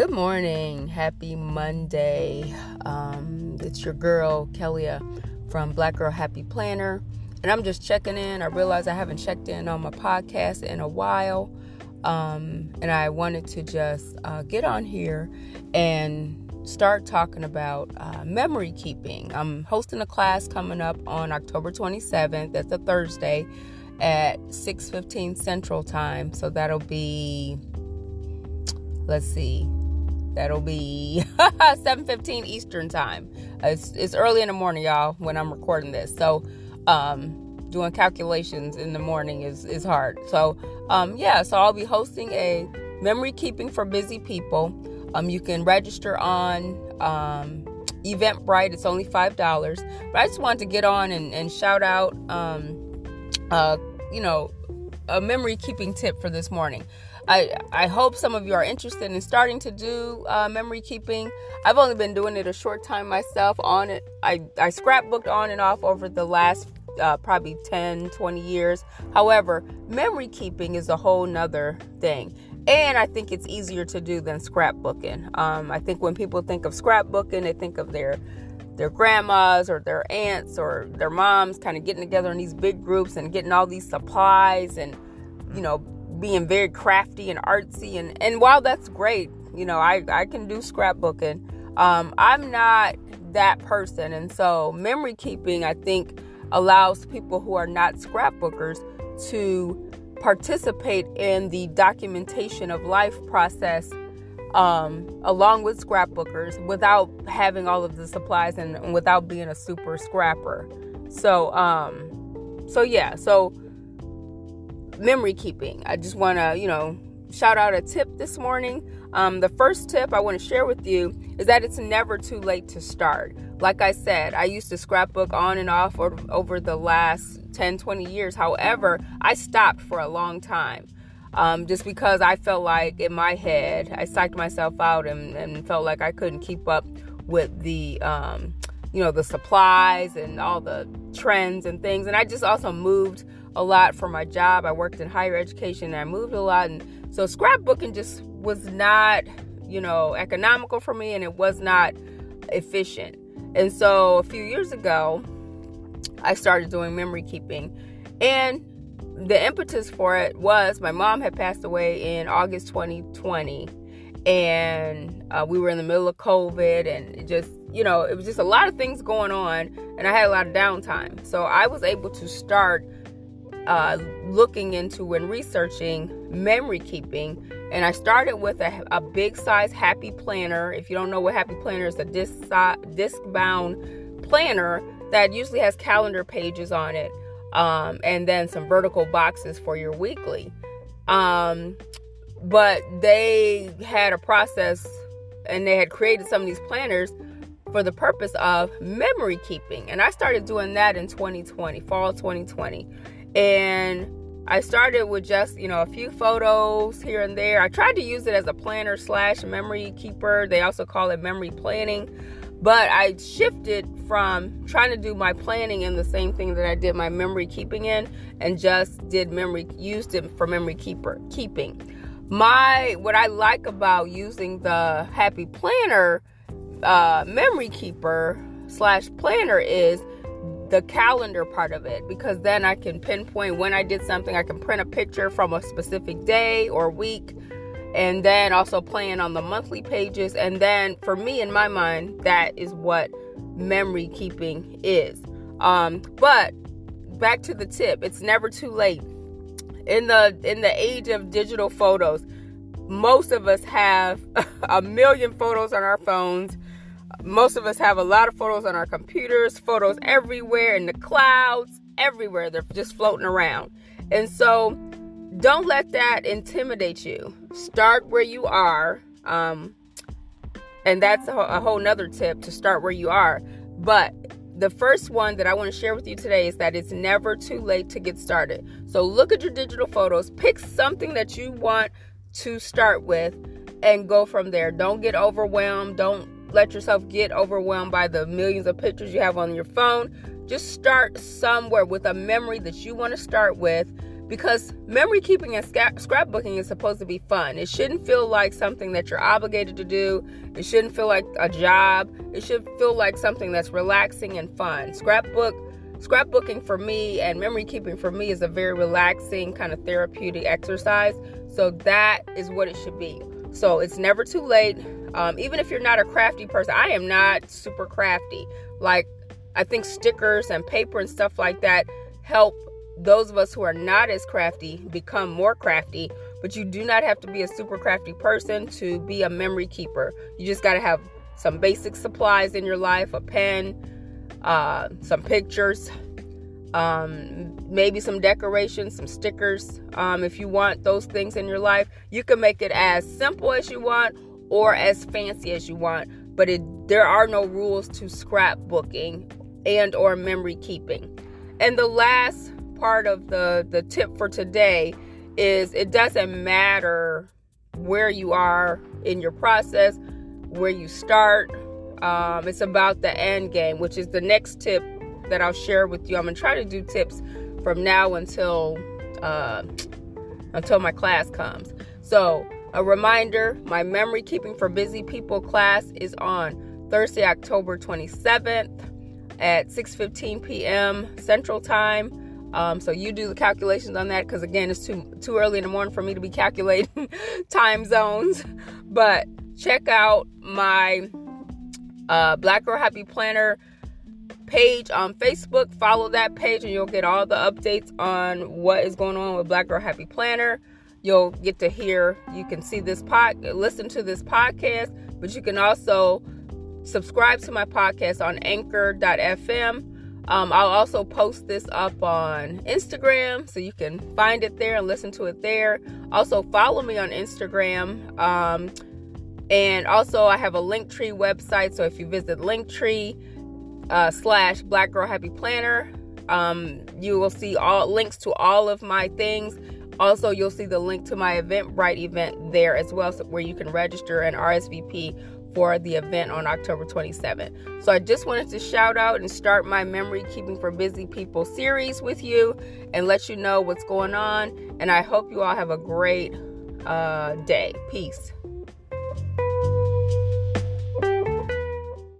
Good morning. Happy Monday. Um, it's your girl, Kellia from Black Girl Happy Planner. And I'm just checking in. I realize I haven't checked in on my podcast in a while. Um, and I wanted to just uh, get on here and start talking about uh, memory keeping. I'm hosting a class coming up on October 27th. That's a Thursday at 6:15 Central Time. So that'll be let's see That'll be 7:15 Eastern time. It's, it's early in the morning, y'all, when I'm recording this. So, um, doing calculations in the morning is is hard. So, um, yeah. So I'll be hosting a memory keeping for busy people. Um, you can register on um, Eventbrite. It's only five dollars. But I just wanted to get on and, and shout out, um, uh, you know, a memory keeping tip for this morning. I, I hope some of you are interested in starting to do uh, memory keeping. I've only been doing it a short time myself on it. I, I scrapbooked on and off over the last uh, probably 10, 20 years. However, memory keeping is a whole nother thing. And I think it's easier to do than scrapbooking. Um, I think when people think of scrapbooking, they think of their their grandmas or their aunts or their moms kind of getting together in these big groups and getting all these supplies and you know being very crafty and artsy and and while that's great you know i i can do scrapbooking. Um i'm not that person and so memory keeping i think allows people who are not scrapbookers to participate in the documentation of life process um, along with scrapbookers without having all of the supplies and, and without being a super scrapper. So um so yeah so memory keeping. I just want to, you know, shout out a tip this morning. Um, the first tip I want to share with you is that it's never too late to start. Like I said, I used to scrapbook on and off over, over the last 10, 20 years. However, I stopped for a long time. Um, just because I felt like in my head, I psyched myself out and, and felt like I couldn't keep up with the, um, you know, the supplies and all the trends and things. And I just also moved a lot for my job. I worked in higher education and I moved a lot. And so scrapbooking just was not, you know, economical for me and it was not efficient. And so a few years ago, I started doing memory keeping. And the impetus for it was my mom had passed away in August 2020. And uh, we were in the middle of COVID and just, you know, it was just a lot of things going on. And I had a lot of downtime. So I was able to start uh, looking into and researching memory keeping. And I started with a, a big size happy planner. If you don't know what happy planner is, a disc, disc bound planner that usually has calendar pages on it. Um, and then some vertical boxes for your weekly. Um, but they had a process and they had created some of these planners for the purpose of memory keeping. And I started doing that in 2020, fall 2020 and I started with just, you know, a few photos here and there. I tried to use it as a planner slash memory keeper. They also call it memory planning. But I shifted from trying to do my planning in the same thing that I did my memory keeping in and just did memory, used it for memory keeper keeping. My, what I like about using the Happy Planner uh, memory keeper slash planner is the calendar part of it because then I can pinpoint when I did something. I can print a picture from a specific day or week and then also plan on the monthly pages. And then for me, in my mind, that is what memory keeping is. Um, but back to the tip it's never too late. In the in the age of digital photos, most of us have a million photos on our phones most of us have a lot of photos on our computers, photos everywhere in the clouds, everywhere. They're just floating around. And so don't let that intimidate you. Start where you are. Um, and that's a, a whole nother tip to start where you are. But the first one that I want to share with you today is that it's never too late to get started. So look at your digital photos, pick something that you want to start with, and go from there. Don't get overwhelmed. Don't let yourself get overwhelmed by the millions of pictures you have on your phone. Just start somewhere with a memory that you want to start with because memory keeping and scrapbooking is supposed to be fun. It shouldn't feel like something that you're obligated to do. It shouldn't feel like a job. It should feel like something that's relaxing and fun. Scrapbook scrapbooking for me and memory keeping for me is a very relaxing kind of therapeutic exercise. So that is what it should be. So it's never too late. Um, even if you're not a crafty person, I am not super crafty. Like I think stickers and paper and stuff like that help those of us who are not as crafty become more crafty, but you do not have to be a super crafty person to be a memory keeper. You just got to have some basic supplies in your life a pen, uh, some pictures, um, maybe some decorations, some stickers. Um, if you want those things in your life, you can make it as simple as you want or as fancy as you want. But it, there are no rules to scrapbooking and or memory keeping. And the last part of the the tip for today is it doesn't matter where you are in your process, where you start. Um, it's about the end game, which is the next tip that I'll share with you. I'm gonna try to do tips from now until uh, until my class comes. So a reminder: my memory keeping for busy people class is on Thursday, October 27th at 6:15 p.m. Central Time. Um, so you do the calculations on that because again, it's too too early in the morning for me to be calculating time zones. But check out my uh, Black Girl Happy Planner page on Facebook. Follow that page, and you'll get all the updates on what is going on with Black Girl Happy Planner. You'll get to hear, you can see this pod, listen to this podcast, but you can also subscribe to my podcast on Anchor.fm um, I'll also post this up on Instagram so you can find it there and listen to it there. Also, follow me on Instagram. Um, and also, I have a Linktree website. So if you visit Linktree uh, slash Black Girl Happy Planner, um, you will see all links to all of my things. Also, you'll see the link to my Eventbrite event there as well, so where you can register and RSVP for the event on October 27th. So I just wanted to shout out and start my Memory Keeping for Busy People series with you and let you know what's going on. And I hope you all have a great uh, day. Peace.